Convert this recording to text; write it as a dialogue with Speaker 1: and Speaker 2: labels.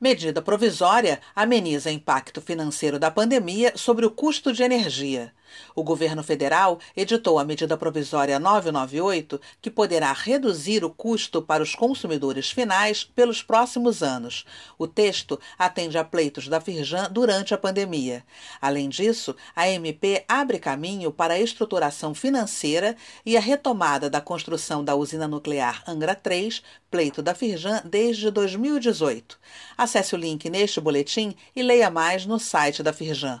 Speaker 1: Medida provisória ameniza impacto financeiro da pandemia sobre o custo de energia. O governo federal editou a medida provisória 998, que poderá reduzir o custo para os consumidores finais pelos próximos anos. O texto atende a pleitos da Firjan durante a pandemia. Além disso, a MP abre caminho para a estruturação financeira e a retomada da construção da usina nuclear Angra 3, pleito da Firjan desde 2018. Acesse o link neste boletim e leia mais no site da Firjan.